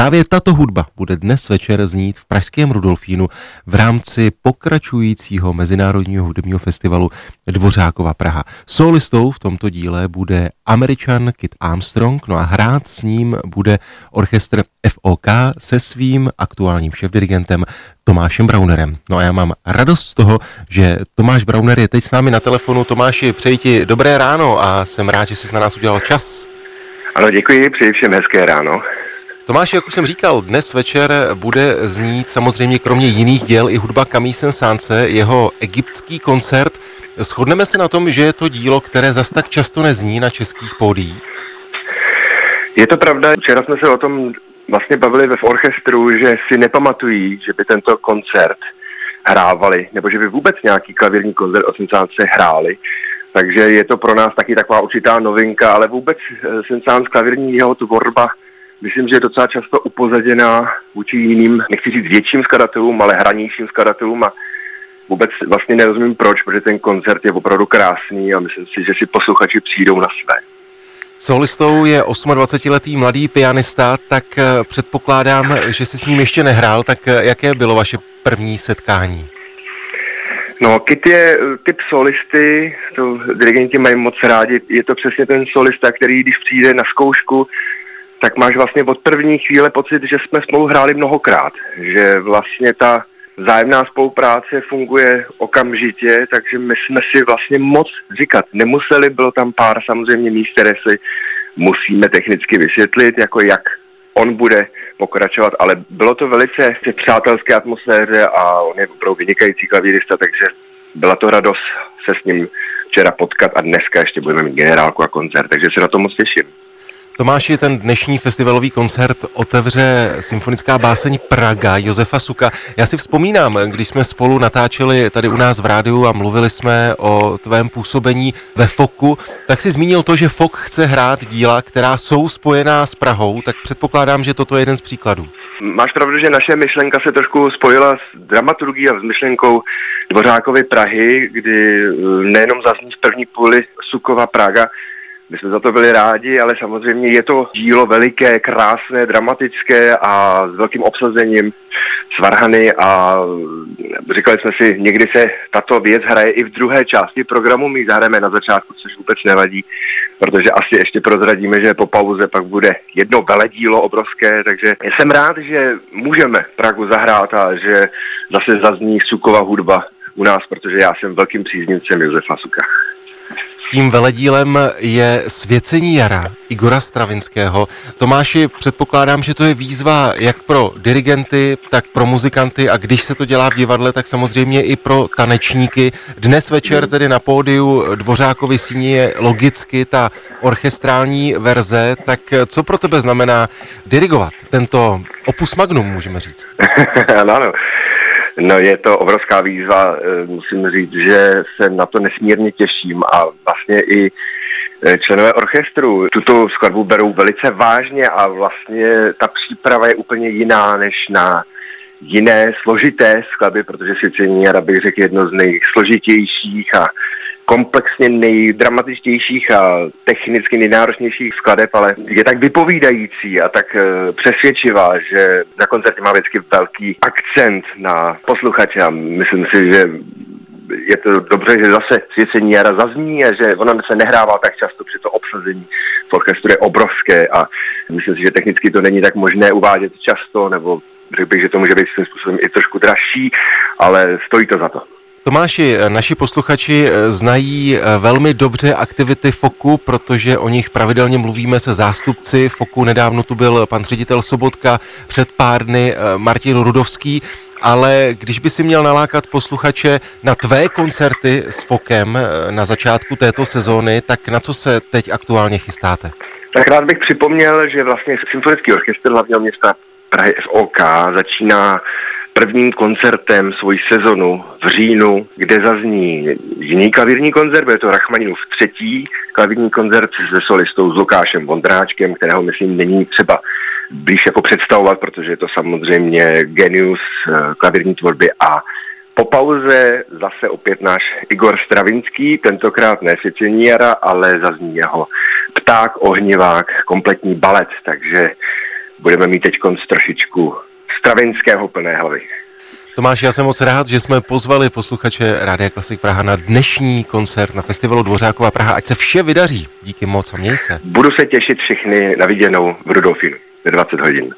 Právě tato hudba bude dnes večer znít v Pražském Rudolfínu v rámci pokračujícího Mezinárodního hudebního festivalu Dvořákova Praha. Solistou v tomto díle bude Američan Kit Armstrong, no a hrát s ním bude orchestr FOK se svým aktuálním šéfdirigentem Tomášem Braunerem. No a já mám radost z toho, že Tomáš Brauner je teď s námi na telefonu. Tomáši, přeji ti dobré ráno a jsem rád, že jsi na nás udělal čas. Ano, děkuji, přeji všem hezké ráno. Tomáš, jak už jsem říkal, dnes večer bude znít samozřejmě kromě jiných děl i hudba Camille Sánce, jeho egyptský koncert. Shodneme se na tom, že je to dílo, které zas tak často nezní na českých pódiích? Je to pravda, včera jsme se o tom vlastně bavili ve orchestru, že si nepamatují, že by tento koncert hrávali, nebo že by vůbec nějaký klavírní koncert o Sensánce hráli. Takže je to pro nás taky taková určitá novinka, ale vůbec eh, Sensánc klavírní jeho tvorba myslím, že je docela často upozaděná vůči jiným, nechci říct větším skladatelům, ale hranějším skladatelům a vůbec vlastně nerozumím proč, protože ten koncert je opravdu krásný a myslím si, že si posluchači přijdou na své. Solistou je 28-letý mladý pianista, tak eh, předpokládám, že si s ním ještě nehrál, tak eh, jaké bylo vaše první setkání? No, Kit je eh, typ solisty, to dirigenti mají moc rádi, je to přesně ten solista, který když přijde na zkoušku, tak máš vlastně od první chvíle pocit, že jsme spolu hráli mnohokrát, že vlastně ta vzájemná spolupráce funguje okamžitě, takže my jsme si vlastně moc říkat nemuseli, bylo tam pár samozřejmě míst, které si musíme technicky vysvětlit, jako jak on bude pokračovat, ale bylo to velice v přátelské atmosféře a on je opravdu vynikající klavírista, takže byla to radost se s ním včera potkat a dneska ještě budeme mít generálku a koncert, takže se na to moc těším. Tomáši, ten dnešní festivalový koncert otevře symfonická báseň Praga Josefa Suka. Já si vzpomínám, když jsme spolu natáčeli tady u nás v rádiu a mluvili jsme o tvém působení ve FOKu, tak si zmínil to, že FOK chce hrát díla, která jsou spojená s Prahou, tak předpokládám, že toto je jeden z příkladů. Máš pravdu, že naše myšlenka se trošku spojila s dramaturgií a s myšlenkou Dvořákovy Prahy, kdy eh, nejenom zazní v první půli Sukova Praga, my jsme za to byli rádi, ale samozřejmě je to dílo veliké, krásné, dramatické a s velkým obsazením Svarhany a říkali jsme si, někdy se tato věc hraje i v druhé části programu, my zahrajeme na začátku, což vůbec nevadí, protože asi ještě prozradíme, že po pauze pak bude jedno veledílo obrovské, takže jsem rád, že můžeme Pragu zahrát a že zase zazní Sukova hudba u nás, protože já jsem velkým příznivcem Josefa Suka. Tím veledílem je Svěcení jara Igora Stravinského. Tomáši, předpokládám, že to je výzva jak pro dirigenty, tak pro muzikanty a když se to dělá v divadle, tak samozřejmě i pro tanečníky. Dnes večer tedy na pódiu Dvořákovi síni je logicky ta orchestrální verze, tak co pro tebe znamená dirigovat tento opus magnum, můžeme říct? ano, ano. No je to obrovská výzva, eh, musím říct, že se na to nesmírně těším a vlastně i eh, členové orchestru tuto skladbu berou velice vážně a vlastně ta příprava je úplně jiná než na jiné složité skladby, protože Sicení bych řekl jedno z nejsložitějších a komplexně nejdramatičtějších a technicky nejnáročnějších skladeb, ale je tak vypovídající a tak eh, přesvědčivá, že na koncertě má vždycky velký akcent na posluchače a myslím si, že je to dobře, že zase svěcení jara zazní a že ona se nehrává tak často při to obsazení v orchestru je obrovské a myslím si, že technicky to není tak možné uvádět často, nebo řekl bych, že to může být svým způsobem i trošku dražší, ale stojí to za to. Tomáši, naši posluchači eh, znají eh, velmi dobře aktivity FOKu, protože o nich pravidelně mluvíme se zástupci FOKu. Nedávno tu byl pan ředitel Sobotka, před pár dny eh, Martin Rudovský. Ale když by si měl nalákat posluchače na tvé koncerty s FOKem na začátku této sezóny, tak na co se teď aktuálně chystáte? Tak rád bych připomněl, že vlastně Symfonický orchestr hlavního města Prahy FOK začíná prvním koncertem svoji sezonu v říjnu, kde zazní jiný klavírní koncert, je to Rachmaninův třetí klavírní koncert se solistou s Lukášem Vondráčkem, kterého myslím není třeba blíž jako představovat, protože je to samozřejmě genius eh, klavírní tvorby. A po pauze zase opět náš Igor Stravinský, tentokrát ne Siciliara, ale zazní jeho pták, ohnivák, kompletní balet, takže budeme mít teď trošičku stravinského plné hlavy. Tomáš, já jsem moc rád, že jsme pozvali posluchače Rádia Klasik Praha na dnešní koncert na festivalu Dvořáková Praha. Ať se vše vydaří. Díky moc a měj se. Budu se těšit všechny na viděnou v Rudolfinu ve 20 hodin.